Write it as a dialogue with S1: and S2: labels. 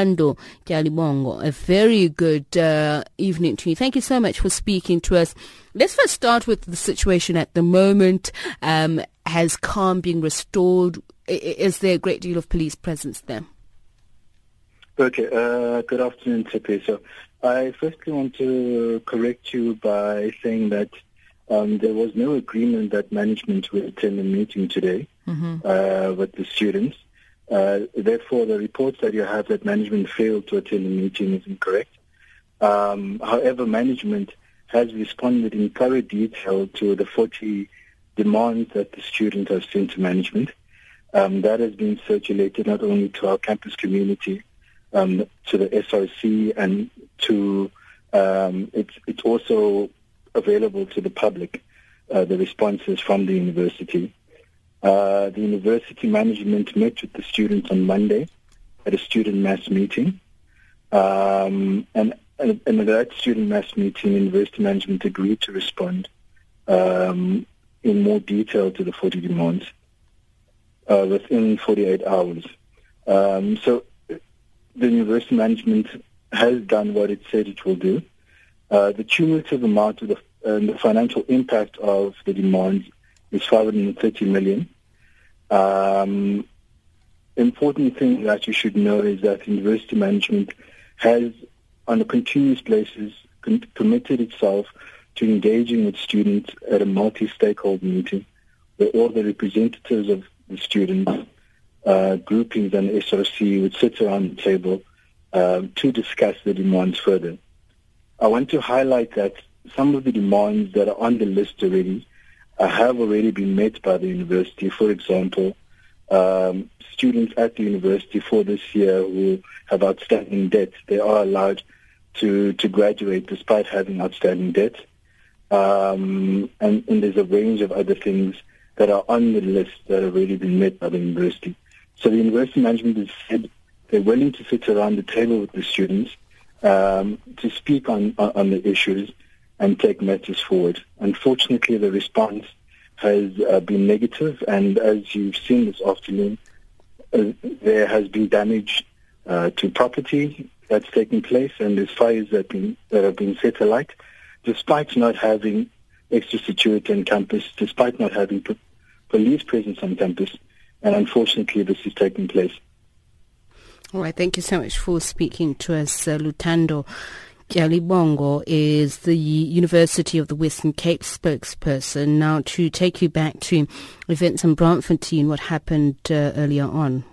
S1: Ando Tyhalibongo, a very good uh, evening to you. Thank you so much for speaking to us. Let's first start with the situation at the moment. Um, has calm been restored? Is there a great deal of police presence there?
S2: Okay, uh, good afternoon, Tepe. So I firstly want to correct you by saying that um, there was no agreement that management will attend the meeting today mm-hmm. uh, with the students. Uh, therefore, the reports that you have that management failed to attend the meeting is incorrect. Um, however, management has responded in thorough detail to the 40 demands that the students have sent to management. Um, that has been circulated not only to our campus community, um, to the SRC, and to um, it's, it's also available to the public, uh, the responses from the university. Uh, the university management met with the students on Monday at a student mass meeting. Um, and, and, and, at that student mass meeting, university management agreed to respond um, in more detail to the 40 demands uh, within 48 hours. Um, so the university management has done what it said it will do. Uh, the cumulative amount of the, uh, the financial impact of the demands is 530 million. Um, important thing that you should know is that university management has, on a continuous basis, con- committed itself to engaging with students at a multi-stakeholder meeting where all the representatives of the students, uh, groupings and SRC would sit around the table uh, to discuss the demands further. I want to highlight that some of the demands that are on the list already have already been met by the university. For example, um, students at the university for this year who have outstanding debt, they are allowed to, to graduate despite having outstanding debt. Um, and, and there's a range of other things that are on the list that have already been met by the university. So the university management has said they're willing to sit around the table with the students um, to speak on, on the issues and take matters forward. Unfortunately, the response has uh, been negative, and as you've seen this afternoon, uh, there has been damage uh, to property that's taken place, and there's fires that, been, that have been set alight, despite not having extra security on campus, despite not having police presence on campus, and unfortunately, this is taking place.
S1: All right, thank you so much for speaking to us, uh, Luthando. Tyhalibongo is the University of the Western Cape spokesperson. Now, to take you back to events in Braamfontein, what happened uh, earlier on?